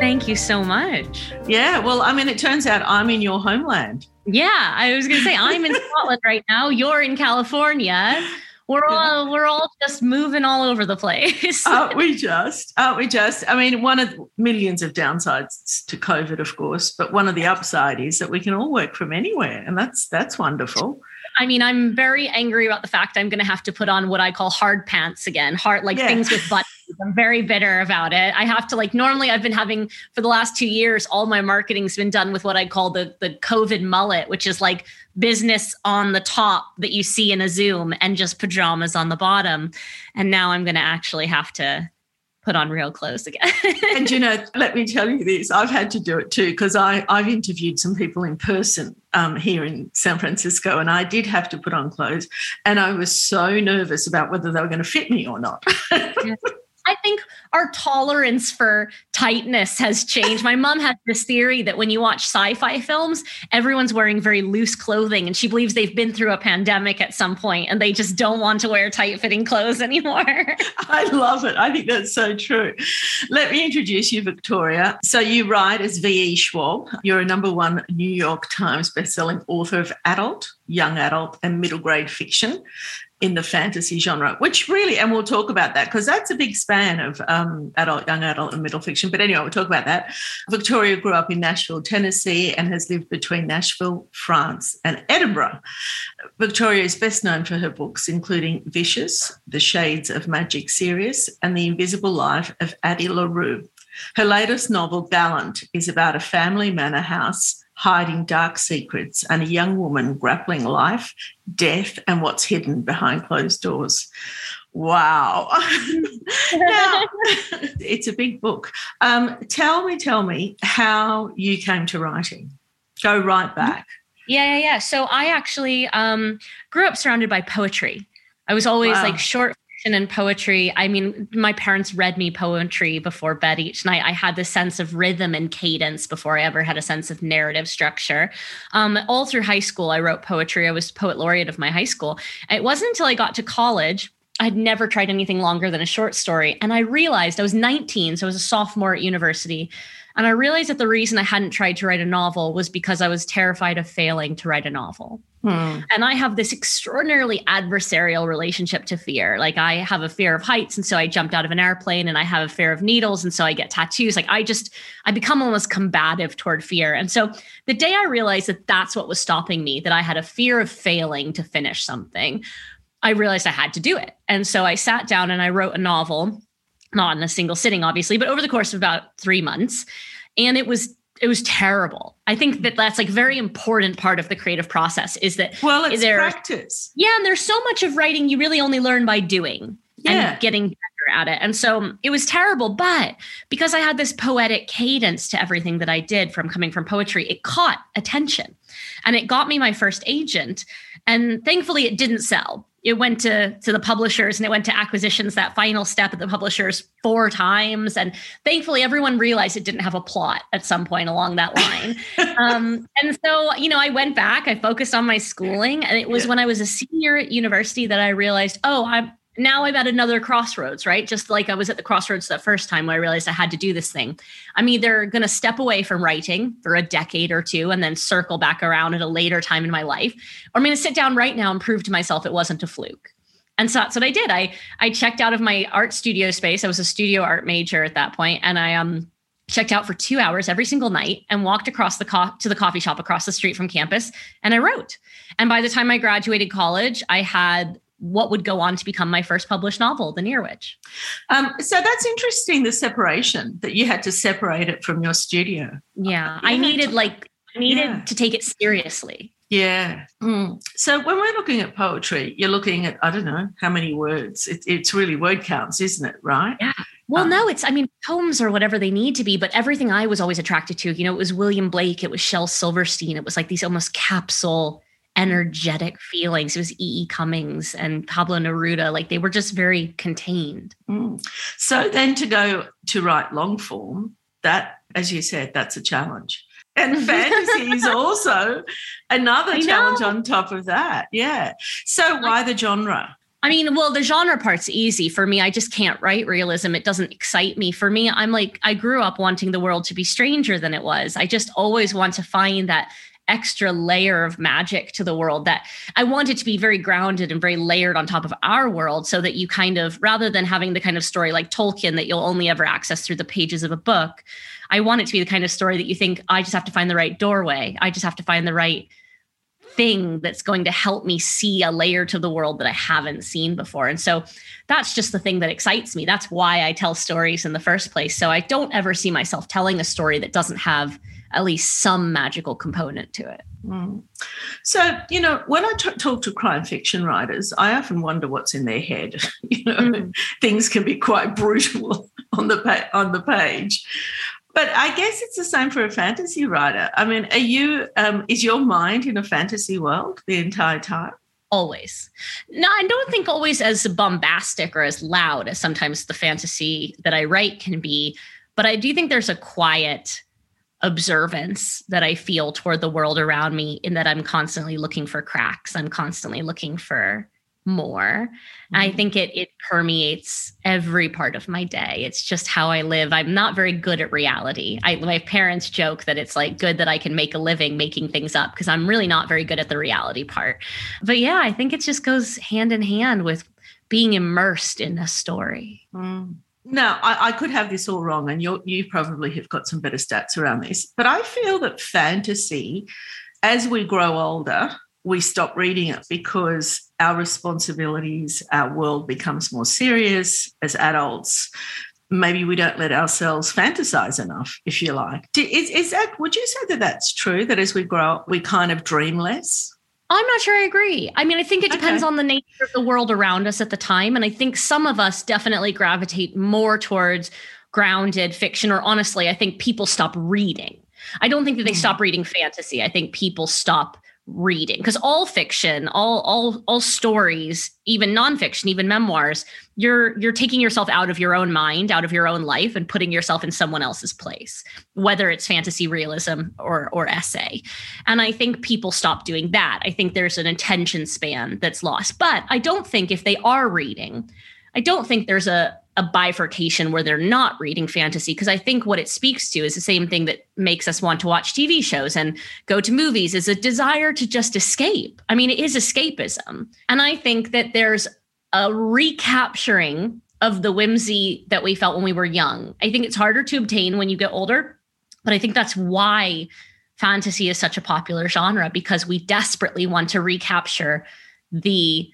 Thank you so much. Yeah, well, I mean, it turns out I'm in your homeland. Yeah, I was going to say I'm in Scotland right now. You're in California. We're all we're all just moving all over the place. aren't we just? Aren't we just? I mean, one of millions of downsides to COVID, of course, but one of the upside is that we can all work from anywhere, and that's that's wonderful. I mean, I'm very angry about the fact I'm going to have to put on what I call hard pants again, hard like yeah. things with buttons. I'm very bitter about it. I have to like normally I've been having for the last 2 years all my marketing's been done with what I call the the COVID mullet, which is like business on the top that you see in a Zoom and just pajamas on the bottom. And now I'm going to actually have to put on real clothes again. and you know, let me tell you this: I've had to do it too because I I've interviewed some people in person um, here in San Francisco, and I did have to put on clothes, and I was so nervous about whether they were going to fit me or not. I think our tolerance for tightness has changed. My mom has this theory that when you watch sci-fi films, everyone's wearing very loose clothing, and she believes they've been through a pandemic at some point, and they just don't want to wear tight-fitting clothes anymore. I love it. I think that's so true. Let me introduce you, Victoria. So you write as V.E. Schwab. You're a number one New York Times bestselling author of adult, young adult, and middle grade fiction in the fantasy genre, which really, and we'll talk about that because that's a big span of um, adult, young adult, and middle fiction. But anyway, we'll talk about that. Victoria grew up in Nashville, Tennessee, and has lived between Nashville, France, and Edinburgh. Victoria is best known for her books, including Vicious, The Shades of Magic series, and The Invisible Life of Addie LaRue. Her latest novel, Gallant, is about a family manor house hiding dark secrets, and a young woman grappling life, death, and what's hidden behind closed doors. Wow. now, it's a big book. Um, tell me, tell me how you came to writing. Go right back. Yeah, yeah, yeah. So I actually um, grew up surrounded by poetry. I was always wow. like short and poetry. I mean, my parents read me poetry before bed each night. I had this sense of rhythm and cadence before I ever had a sense of narrative structure. Um, all through high school, I wrote poetry. I was poet laureate of my high school. It wasn't until I got to college I'd never tried anything longer than a short story. And I realized I was 19, so I was a sophomore at university. And I realized that the reason I hadn't tried to write a novel was because I was terrified of failing to write a novel. Hmm. And I have this extraordinarily adversarial relationship to fear. Like I have a fear of heights. And so I jumped out of an airplane and I have a fear of needles. And so I get tattoos. Like I just, I become almost combative toward fear. And so the day I realized that that's what was stopping me, that I had a fear of failing to finish something, I realized I had to do it. And so I sat down and I wrote a novel not in a single sitting, obviously, but over the course of about three months. And it was it was terrible. I think that that's like very important part of the creative process is that well, it's there, practice. Yeah, and there's so much of writing you really only learn by doing yeah. and getting better at it. And so um, it was terrible, but because I had this poetic cadence to everything that I did from coming from poetry, it caught attention. And it got me my first agent. And thankfully it didn't sell it went to to the publishers and it went to acquisitions that final step at the publishers four times. And thankfully everyone realized it didn't have a plot at some point along that line. Um, and so you know i went back i focused on my schooling. And it was yeah. when i was a senior at university that i realized oh i'm now I'm at another crossroads, right? Just like I was at the crossroads that first time where I realized I had to do this thing. I'm either going to step away from writing for a decade or two and then circle back around at a later time in my life, or I'm going to sit down right now and prove to myself it wasn't a fluke. And so that's what I did. I I checked out of my art studio space. I was a studio art major at that point, and I um checked out for two hours every single night, and walked across the co- to the coffee shop across the street from campus. And I wrote. And by the time I graduated college, I had what would go on to become my first published novel, The Near Witch. Um, so that's interesting, the separation that you had to separate it from your studio. Yeah, I needed like I needed yeah. to take it seriously. Yeah. Mm. So when we're looking at poetry, you're looking at I don't know how many words. It, it's really word counts, isn't it? Right? Yeah. Well, um, no, it's I mean poems or whatever they need to be, but everything I was always attracted to, you know, it was William Blake, it was Shel Silverstein, it was like these almost capsule energetic feelings. It was E. E. Cummings and Pablo Neruda. Like they were just very contained. Mm. So then to go to write long form, that, as you said, that's a challenge. And fantasy is also another challenge on top of that. Yeah. So why the genre? I mean, well, the genre part's easy for me. I just can't write realism. It doesn't excite me. For me, I'm like, I grew up wanting the world to be stranger than it was. I just always want to find that extra layer of magic to the world that I want it to be very grounded and very layered on top of our world so that you kind of, rather than having the kind of story like Tolkien that you'll only ever access through the pages of a book, I want it to be the kind of story that you think, I just have to find the right doorway. I just have to find the right thing that's going to help me see a layer to the world that I haven't seen before. And so that's just the thing that excites me. That's why I tell stories in the first place. So I don't ever see myself telling a story that doesn't have at least some magical component to it. Mm. So, you know, when I t- talk to crime fiction writers, I often wonder what's in their head. you know, mm. things can be quite brutal on the pa- on the page. But I guess it's the same for a fantasy writer. I mean, are you um, is your mind in a fantasy world the entire time? always. No, I don't think always as bombastic or as loud as sometimes the fantasy that I write can be, but I do think there's a quiet observance that I feel toward the world around me in that I'm constantly looking for cracks. I'm constantly looking for more. Mm-hmm. I think it it permeates every part of my day. It's just how I live. I'm not very good at reality. I my parents joke that it's like good that I can make a living making things up because I'm really not very good at the reality part. But yeah, I think it just goes hand in hand with being immersed in a story. Mm. Now, I, I, could have this all wrong, and you you probably have got some better stats around this, but I feel that fantasy, as we grow older, we stop reading it because our responsibilities, our world becomes more serious as adults. Maybe we don't let ourselves fantasize enough, if you like. Is, is that, would you say that that's true, that as we grow up, we kind of dream less? I'm not sure I agree. I mean, I think it depends okay. on the nature of the world around us at the time. And I think some of us definitely gravitate more towards grounded fiction, or honestly, I think people stop reading. I don't think that they mm. stop reading fantasy. I think people stop reading because all fiction all all all stories even nonfiction even memoirs you're you're taking yourself out of your own mind out of your own life and putting yourself in someone else's place whether it's fantasy realism or or essay. And i think people stop doing that. I think there's an attention span that's lost. But i don't think if they are reading i don't think there's a a bifurcation where they're not reading fantasy because I think what it speaks to is the same thing that makes us want to watch TV shows and go to movies is a desire to just escape. I mean, it is escapism. And I think that there's a recapturing of the whimsy that we felt when we were young. I think it's harder to obtain when you get older, but I think that's why fantasy is such a popular genre because we desperately want to recapture the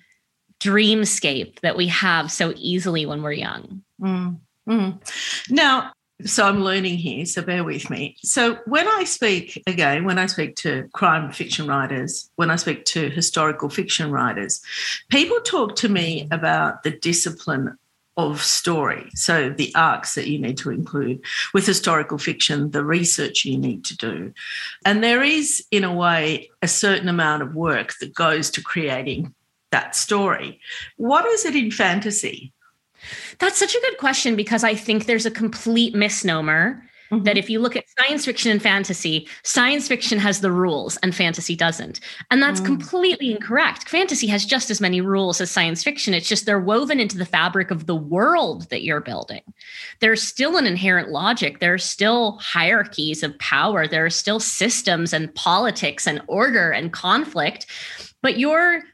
dreamscape that we have so easily when we're young. Mm, mm. Now, so I'm learning here, so bear with me. So when I speak again, when I speak to crime fiction writers, when I speak to historical fiction writers, people talk to me about the discipline of story. So the arcs that you need to include with historical fiction, the research you need to do. And there is, in a way, a certain amount of work that goes to creating that story. What is it in fantasy? That's such a good question because I think there's a complete misnomer mm-hmm. that if you look at science fiction and fantasy, science fiction has the rules and fantasy doesn't. And that's mm. completely incorrect. Fantasy has just as many rules as science fiction. It's just they're woven into the fabric of the world that you're building. There's still an inherent logic, there's still hierarchies of power, there are still systems and politics and order and conflict, but you're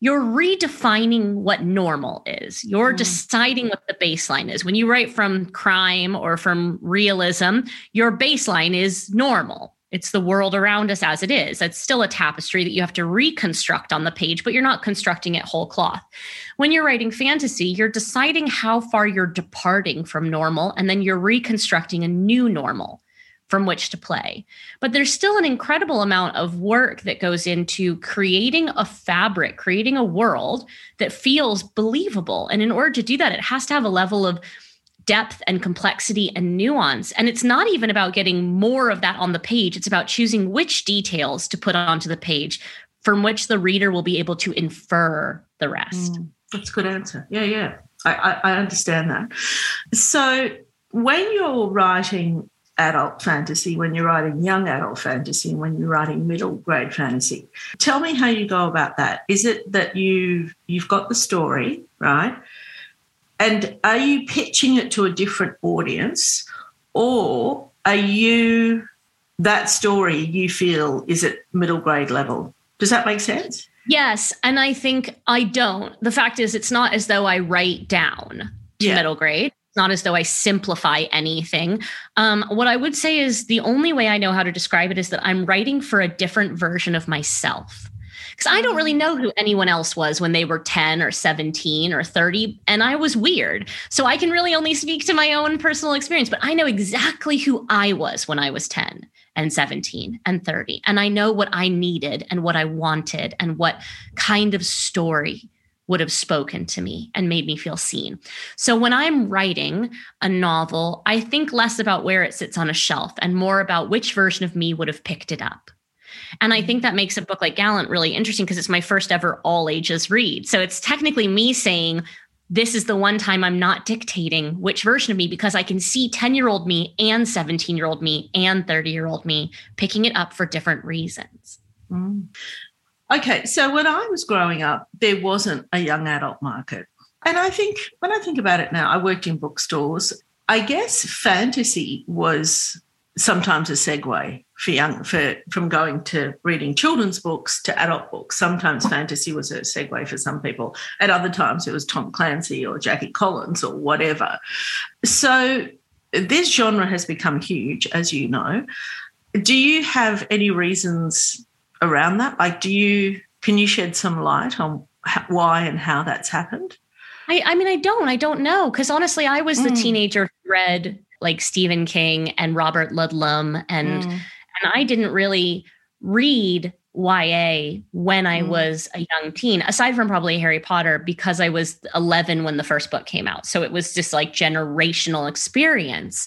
you're redefining what normal is. You're mm. deciding what the baseline is. When you write from crime or from realism, your baseline is normal. It's the world around us as it is. It's still a tapestry that you have to reconstruct on the page, but you're not constructing it whole cloth. When you're writing fantasy, you're deciding how far you're departing from normal, and then you're reconstructing a new normal from which to play. But there's still an incredible amount of work that goes into creating a fabric, creating a world that feels believable. And in order to do that, it has to have a level of depth and complexity and nuance. And it's not even about getting more of that on the page, it's about choosing which details to put onto the page from which the reader will be able to infer the rest. Mm, that's a good answer. Yeah, yeah. I, I, I understand that. So when you're writing adult fantasy, when you're writing young adult fantasy, and when you're writing middle grade fantasy. Tell me how you go about that. Is it that you've you've got the story, right? And are you pitching it to a different audience or are you that story you feel is at middle grade level? Does that make sense? Yes. And I think I don't. The fact is, it's not as though I write down to yeah. middle grade. Not as though I simplify anything. Um, what I would say is the only way I know how to describe it is that I'm writing for a different version of myself because I don't really know who anyone else was when they were 10 or 17 or 30. And I was weird. So I can really only speak to my own personal experience, but I know exactly who I was when I was 10 and 17 and 30. And I know what I needed and what I wanted and what kind of story would have spoken to me and made me feel seen. So when I'm writing a novel, I think less about where it sits on a shelf and more about which version of me would have picked it up. And I think that makes a book like Gallant really interesting because it's my first ever all ages read. So it's technically me saying, this is the one time I'm not dictating which version of me because I can see 10 year old me and 17 year old me and 30 year old me picking it up for different reasons. Mm. Okay, so when I was growing up, there wasn't a young adult market. And I think when I think about it now, I worked in bookstores. I guess fantasy was sometimes a segue for young for from going to reading children's books to adult books. Sometimes fantasy was a segue for some people. At other times it was Tom Clancy or Jackie Collins or whatever. So this genre has become huge, as you know. Do you have any reasons around that? Like, do you can you shed some light on why and how that's happened? I, I mean, I don't. I don't know because honestly, I was the mm. teenager who read like Stephen King and Robert Ludlum and mm. and I didn't really read YA when I mm. was a young teen, aside from probably Harry Potter, because I was 11 when the first book came out. So it was just like generational experience.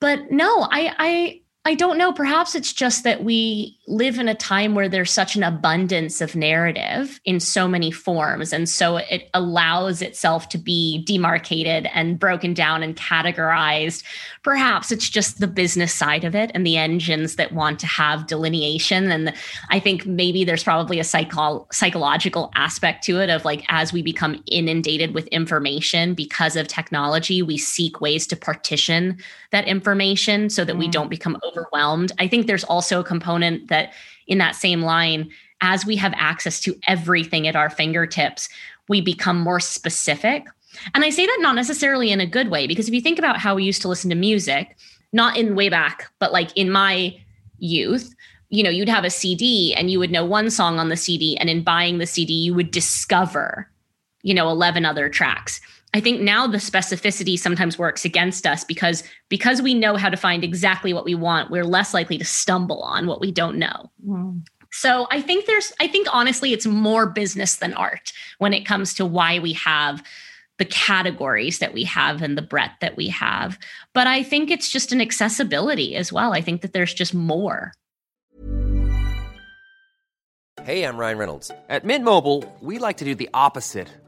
But no, I I I don't know. Perhaps it's just that we live in a time where there's such an abundance of narrative in so many forms. And so it allows itself to be demarcated and broken down and categorized. Perhaps it's just the business side of it and the engines that want to have delineation. And I think maybe there's probably a psycho- psychological aspect to it of like, as we become inundated with information because of technology, we seek ways to partition that information so that mm. we don't become overwhelmed. I think there's also a component that in that same line, as we have access to everything at our fingertips, we become more specific. And I say that not necessarily in a good way, because if you think about how we used to listen to music, not in way back, but like in my youth, you know, you'd have a CD and you would know one song on the CD. And in buying the CD, you would discover, you know, 11 other tracks. I think now the specificity sometimes works against us because because we know how to find exactly what we want, we're less likely to stumble on what we don't know. Mm. So I think there's I think honestly it's more business than art when it comes to why we have the categories that we have and the breadth that we have. But I think it's just an accessibility as well. I think that there's just more. Hey, I'm Ryan Reynolds. At Mint Mobile, we like to do the opposite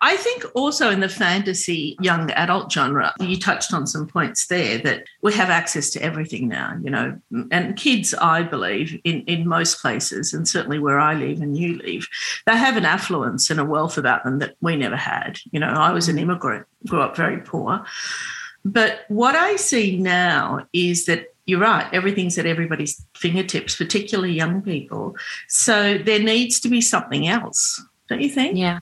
I think also in the fantasy young adult genre, you touched on some points there that we have access to everything now, you know, and kids, I believe, in, in most places, and certainly where I live and you live, they have an affluence and a wealth about them that we never had. You know, I was an mm-hmm. immigrant, grew up very poor. But what I see now is that you're right, everything's at everybody's fingertips, particularly young people. So there needs to be something else, don't you think? Yeah.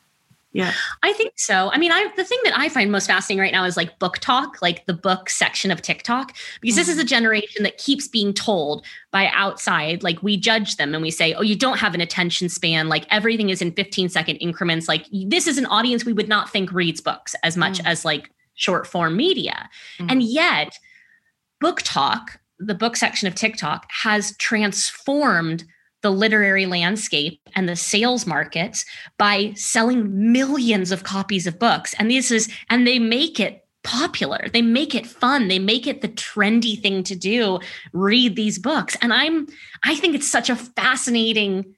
Yeah. I think so. I mean, I the thing that I find most fascinating right now is like BookTok, like the book section of TikTok, because mm. this is a generation that keeps being told by outside, like we judge them and we say, oh, you don't have an attention span. Like everything is in 15 second increments. Like this is an audience we would not think reads books as much mm. as like short form media. Mm. And yet, BookTok, the book section of TikTok, has transformed the literary landscape and the sales markets by selling millions of copies of books. And this is, and they make it popular. They make it fun. They make it the trendy thing to do. Read these books. And I'm, I think it's such a fascinating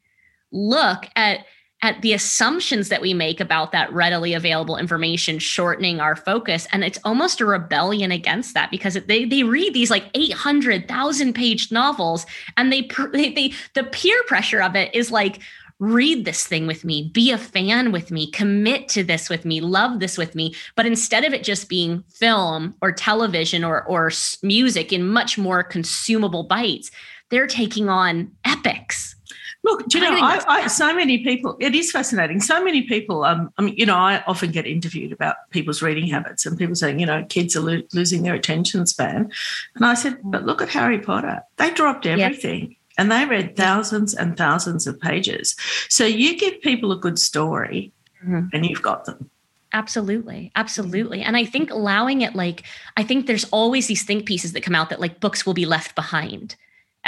look at at the assumptions that we make about that readily available information shortening our focus and it's almost a rebellion against that because they they read these like 800,000 page novels and they, they they the peer pressure of it is like read this thing with me, be a fan with me, commit to this with me, love this with me. But instead of it just being film or television or, or music in much more consumable bites, they're taking on epics Look, do you know, I, I, so many people, it is fascinating. So many people, um, I mean, you know, I often get interviewed about people's reading habits and people saying, you know, kids are lo- losing their attention span. And I said, but look at Harry Potter. They dropped everything. And they read thousands and thousands of pages. So you give people a good story mm-hmm. and you've got them. Absolutely. Absolutely. And I think allowing it, like, I think there's always these think pieces that come out that like books will be left behind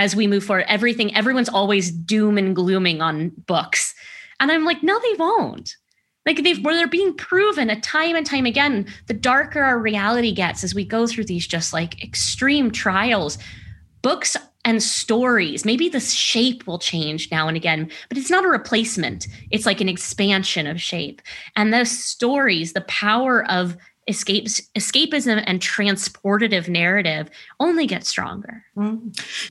as we move forward. Everything, everyone's always doom and glooming on books. And I'm like, no, they won't. Like they've where they're being proven a time and time again. The darker our reality gets as we go through these just like extreme trials, books and stories, maybe the shape will change now and again, but it's not a replacement. It's like an expansion of shape. And the stories, the power of escapes escapism and transportative narrative only get stronger. Because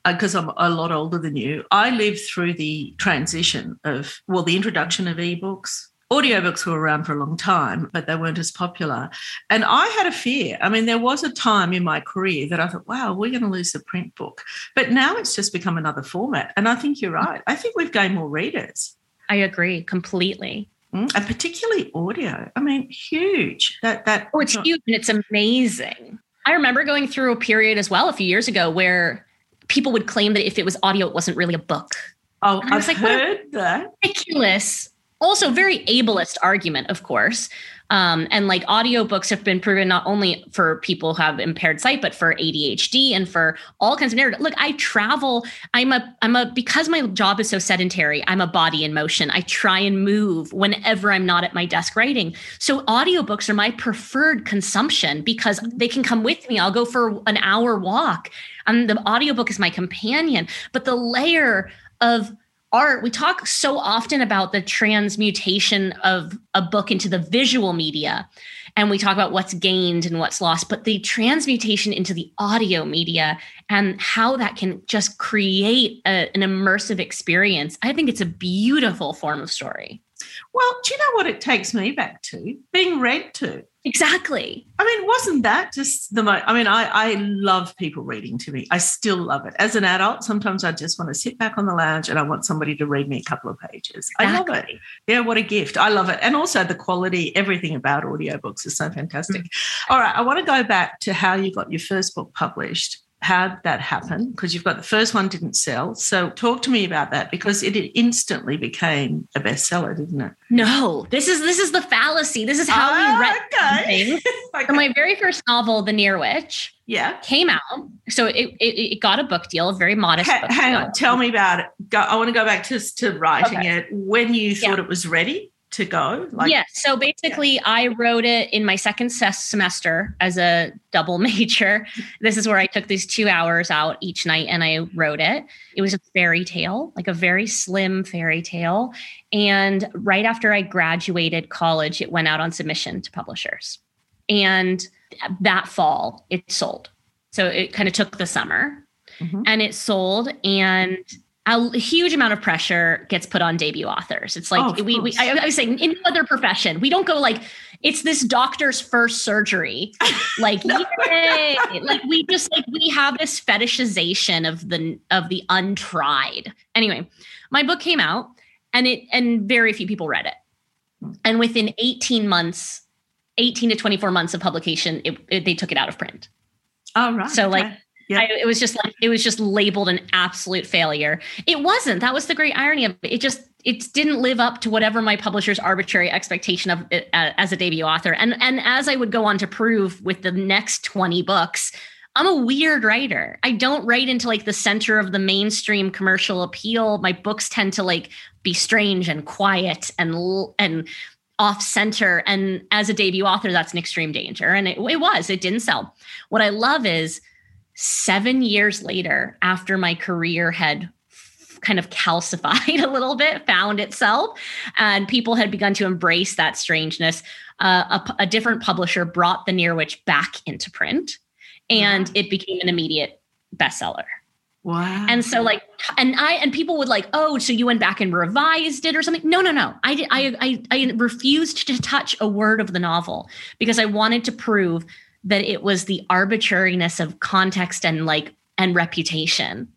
mm. uh, i'm a lot older than you. I lived through the transition of well the introduction of ebooks. Audiobooks were around for a long time but they weren't as popular. And i had a fear. I mean there was a time in my career that i thought wow we're going to lose the print book. But now it's just become another format. And i think you're right. I think we've gained more readers. I agree completely. Mm, Mm. and particularly audio. I mean, huge. That that oh, it's huge and it's amazing. I remember going through a period as well a few years ago where people would claim that if it was audio, it wasn't really a book. Oh, I was I've like, heard that. Ridiculous. Also, very ableist argument, of course. Um, and like audiobooks have been proven not only for people who have impaired sight, but for ADHD and for all kinds of narrative. Look, I travel. I'm a, I'm a, because my job is so sedentary, I'm a body in motion. I try and move whenever I'm not at my desk writing. So audiobooks are my preferred consumption because they can come with me. I'll go for an hour walk and the audiobook is my companion. But the layer of art we talk so often about the transmutation of a book into the visual media and we talk about what's gained and what's lost but the transmutation into the audio media and how that can just create a, an immersive experience i think it's a beautiful form of story. Well do you know what it takes me back to? Being read to Exactly. I mean, wasn't that just the most? I mean, I, I love people reading to me. I still love it. As an adult, sometimes I just want to sit back on the lounge and I want somebody to read me a couple of pages. Exactly. I love it. Yeah, what a gift. I love it. And also the quality, everything about audiobooks is so fantastic. Mm-hmm. All right, I want to go back to how you got your first book published how did that happen? Because you've got the first one didn't sell. So talk to me about that because it instantly became a bestseller, didn't it? No, this is this is the fallacy. This is how oh, we ah, read okay. things. okay. So my very first novel, The Near Witch, yeah, came out. So it, it, it got a book deal, a very modest. Ha- hang deal. on, tell me about it. Go, I want to go back to to writing okay. it when you thought yeah. it was ready to go? Like, yeah. So basically, yeah. I wrote it in my second semester as a double major. This is where I took these two hours out each night and I wrote it. It was a fairy tale, like a very slim fairy tale. And right after I graduated college, it went out on submission to publishers. And that fall, it sold. So it kind of took the summer mm-hmm. and it sold. And a huge amount of pressure gets put on debut authors. It's like oh, we, we, I, I was saying in other profession, we don't go like it's this doctor's first surgery. Like, no like we just like we have this fetishization of the of the untried. Anyway, my book came out and it and very few people read it. And within 18 months, 18 to 24 months of publication, it, it, they took it out of print. Oh, right. So like yeah. I, it was just like it was just labeled an absolute failure. It wasn't. That was the great irony of it. It just it didn't live up to whatever my publisher's arbitrary expectation of it uh, as a debut author. And and as I would go on to prove with the next 20 books, I'm a weird writer. I don't write into like the center of the mainstream commercial appeal. My books tend to like be strange and quiet and and off center. And as a debut author, that's an extreme danger. And it, it was. It didn't sell. What I love is seven years later, after my career had kind of calcified a little bit, found itself, and people had begun to embrace that strangeness, uh, a, a, different publisher brought The Near Witch back into print and wow. it became an immediate bestseller. Wow. And so like and I and people would like, "Oh, so you went back and revised it or something?" No, no, no. I I I I refused to touch a word of the novel because I wanted to prove that it was the arbitrariness of context and like and reputation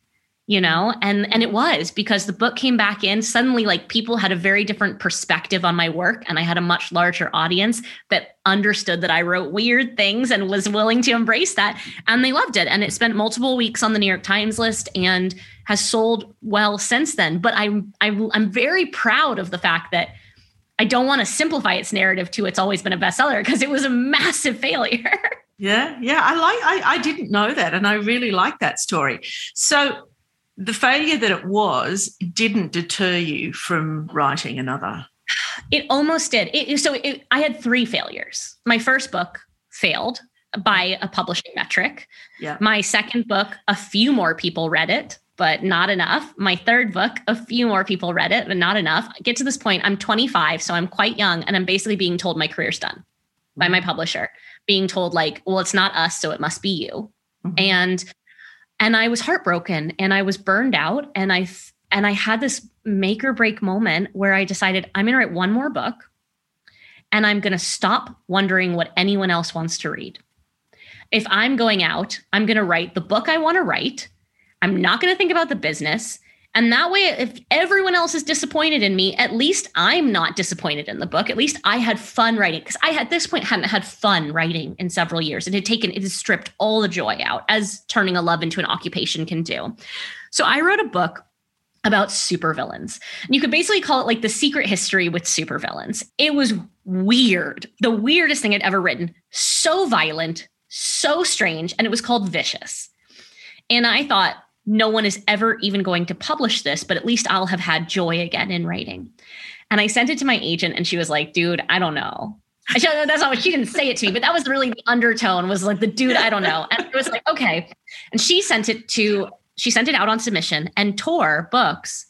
you know? And and it was because the book came back in suddenly like people had a very different perspective on my work and i had a much larger audience that understood that i wrote weird things and was willing to embrace that and they loved it. And it spent multiple weeks on the new york times list and has sold well since then. But i'm i'm, I'm very proud of the fact that I don't want to simplify its narrative to it's always been a bestseller because it was a massive failure. yeah, yeah. I like I, I didn't know that and I really like that story. So the failure that it was didn't deter you from writing another. It almost did. It, so it, I had three failures. My first book failed by a publishing metric. Yeah. My second book, a few more people read it but not enough. My third book, a few more people read it, but not enough. I get to this point, I'm 25, so I'm quite young, and I'm basically being told my career's done by my mm-hmm. publisher, being told like, well, it's not us, so it must be you. Mm-hmm. And and I was heartbroken and I was burned out and I and I had this make or break moment where I decided I'm going to write one more book and I'm going to stop wondering what anyone else wants to read. If I'm going out, I'm going to write the book I want to write I'm not going to think about the business. And that way, if everyone else is disappointed in me, at least I'm not disappointed in the book. At least I had fun writing because I at this point hadn't had fun writing in several years. It had taken, it had stripped all the joy out, as turning a love into an occupation can do. So I wrote a book about supervillains. And you could basically call it like the secret history with supervillains. It was weird, the weirdest thing I'd ever written. So violent, so strange, and it was called Vicious. And I thought, no one is ever even going to publish this, but at least I'll have had joy again in writing. And I sent it to my agent, and she was like, dude, I don't know. That's not what she didn't say it to me, but that was really the undertone was like the dude, I don't know. And it was like, okay. And she sent it to, she sent it out on submission and Tor Books,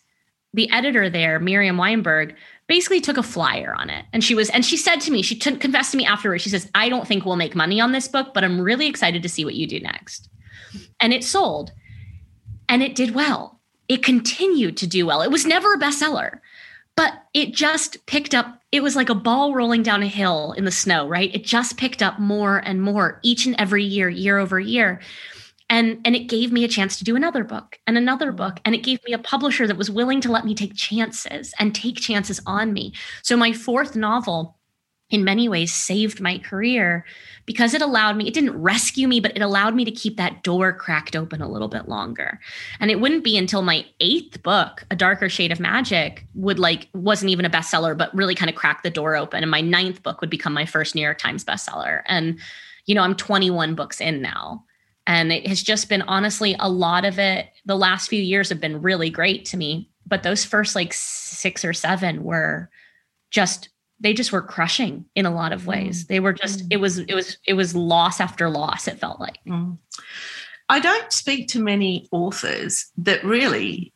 the editor there, Miriam Weinberg, basically took a flyer on it. And she was, and she said to me, she t- confessed to me afterwards, she says, I don't think we'll make money on this book, but I'm really excited to see what you do next. And it sold and it did well. It continued to do well. It was never a bestseller, but it just picked up it was like a ball rolling down a hill in the snow right it just picked up more and more each and every year year over year and and it gave me a chance to do another book and another book and it gave me a publisher that was willing to let me take chances and take chances on me so my fourth novel in many ways saved my career because it allowed me, it didn't rescue me, but it allowed me to keep that door cracked open a little bit longer. And it wouldn't be until my eighth book, A Darker Shade of Magic, would like, wasn't even a bestseller, but really kind of cracked the door open. And my ninth book would become my first New York Times bestseller. And, you know, I'm 21 books in now. And it has just been honestly a lot of it. The last few years have been really great to me. But those first like six or seven were just they just were crushing in a lot of ways. Mm. They were just it was it was it was loss after loss it felt like. Mm. I don't speak to many authors that really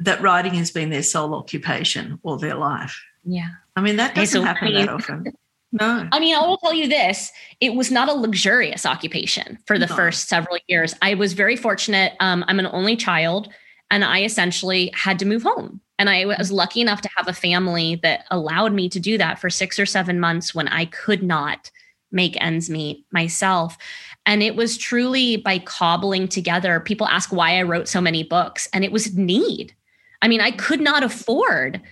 that writing has been their sole occupation all their life. Yeah. I mean that doesn't happen that often. No. I mean, I will tell you this it was not a luxurious occupation for the no. first several years. I was very fortunate. Um, I'm an only child, and I essentially had to move home and I was mm-hmm. lucky enough to have a family that allowed me to do that for six or seven months when I could not make ends meet myself. And it was truly by cobbling together. People ask why I wrote so many books, and it was need. I mean, I could not afford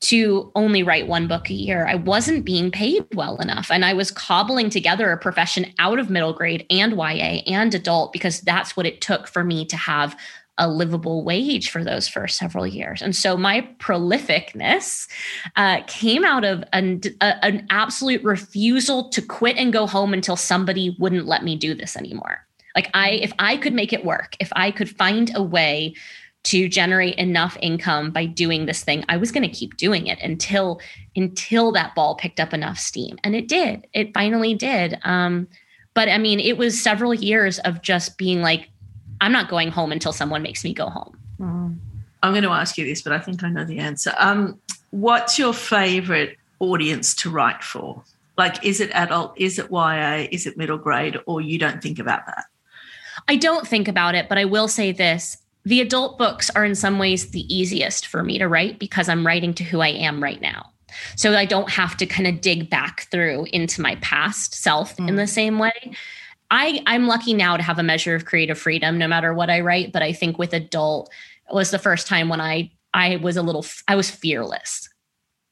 to only write one book a year. I wasn't being paid well enough. And I was cobbling together a profession out of middle grade and YA and adult because that's what it took for me to have a livable wage for those first several years. And so my prolificness uh, came out of an, a, an absolute refusal to quit and go home until somebody wouldn't let me do this anymore. Like I, if I could make it work, if I could find a way to generate enough income by doing this thing i was going to keep doing it until until that ball picked up enough steam and it did it finally did um, but i mean it was several years of just being like I'm not going home until someone makes me go home. Mm. I'm going to ask you this, but I think I know the answer. Um, what's your favorite audience to write for? Like, is it adult? Is it YA? Is it middle grade? Or you don't think about that? I don't think about it, but I will say this the adult books are in some ways the easiest for me to write because I'm writing to who I am right now. So I don't have to kind of dig back through into my past self mm. in the same way. I I'm lucky now to have a measure of creative freedom no matter what I write, but I think with adult was the first time when I I was a little I was fearless.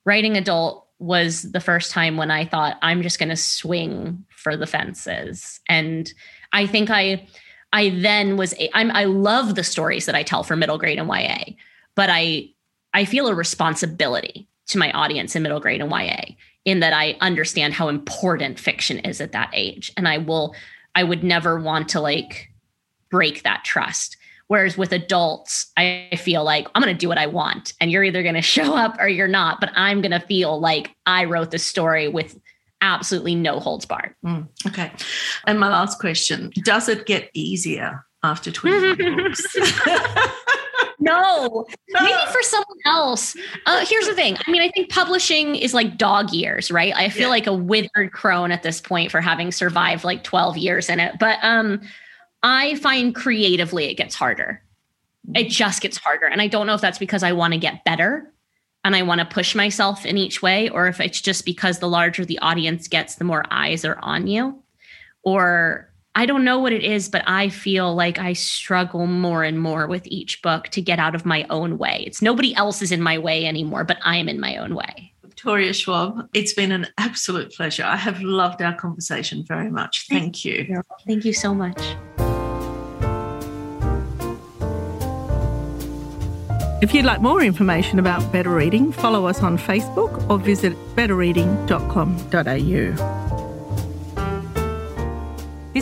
Writing adult was the first time when I thought I'm just going to swing for the fences. And I think I I then was I'm I love the stories that I tell for middle grade and YA, but I I feel a responsibility to my audience in middle grade and YA in that I understand how important fiction is at that age and I will I would never want to like break that trust. Whereas with adults, I feel like I'm going to do what I want and you're either going to show up or you're not, but I'm going to feel like I wrote the story with absolutely no holds barred. Mm, okay. And my last question Does it get easier after 21 books? no, maybe for someone else. Uh, here's the thing. I mean, I think publishing is like dog years, right? I feel yeah. like a withered crone at this point for having survived like 12 years in it. But um, I find creatively it gets harder. It mm-hmm. just gets harder. And I don't know if that's because I want to get better and I want to push myself in each way, or if it's just because the larger the audience gets, the more eyes are on you. Or I don't know what it is, but I feel like I struggle more and more with each book to get out of my own way. It's nobody else is in my way anymore, but I am in my own way. Victoria Schwab, it's been an absolute pleasure. I have loved our conversation very much. Thank you. Thank you so much. If you'd like more information about Better Reading, follow us on Facebook or visit betterreading.com.au.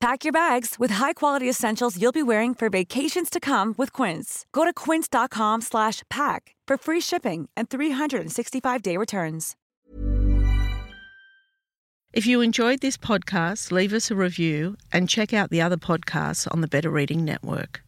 Pack your bags with high-quality essentials you'll be wearing for vacations to come with Quince. Go to quince.com slash pack for free shipping and 365-day returns. If you enjoyed this podcast, leave us a review and check out the other podcasts on the Better Reading Network.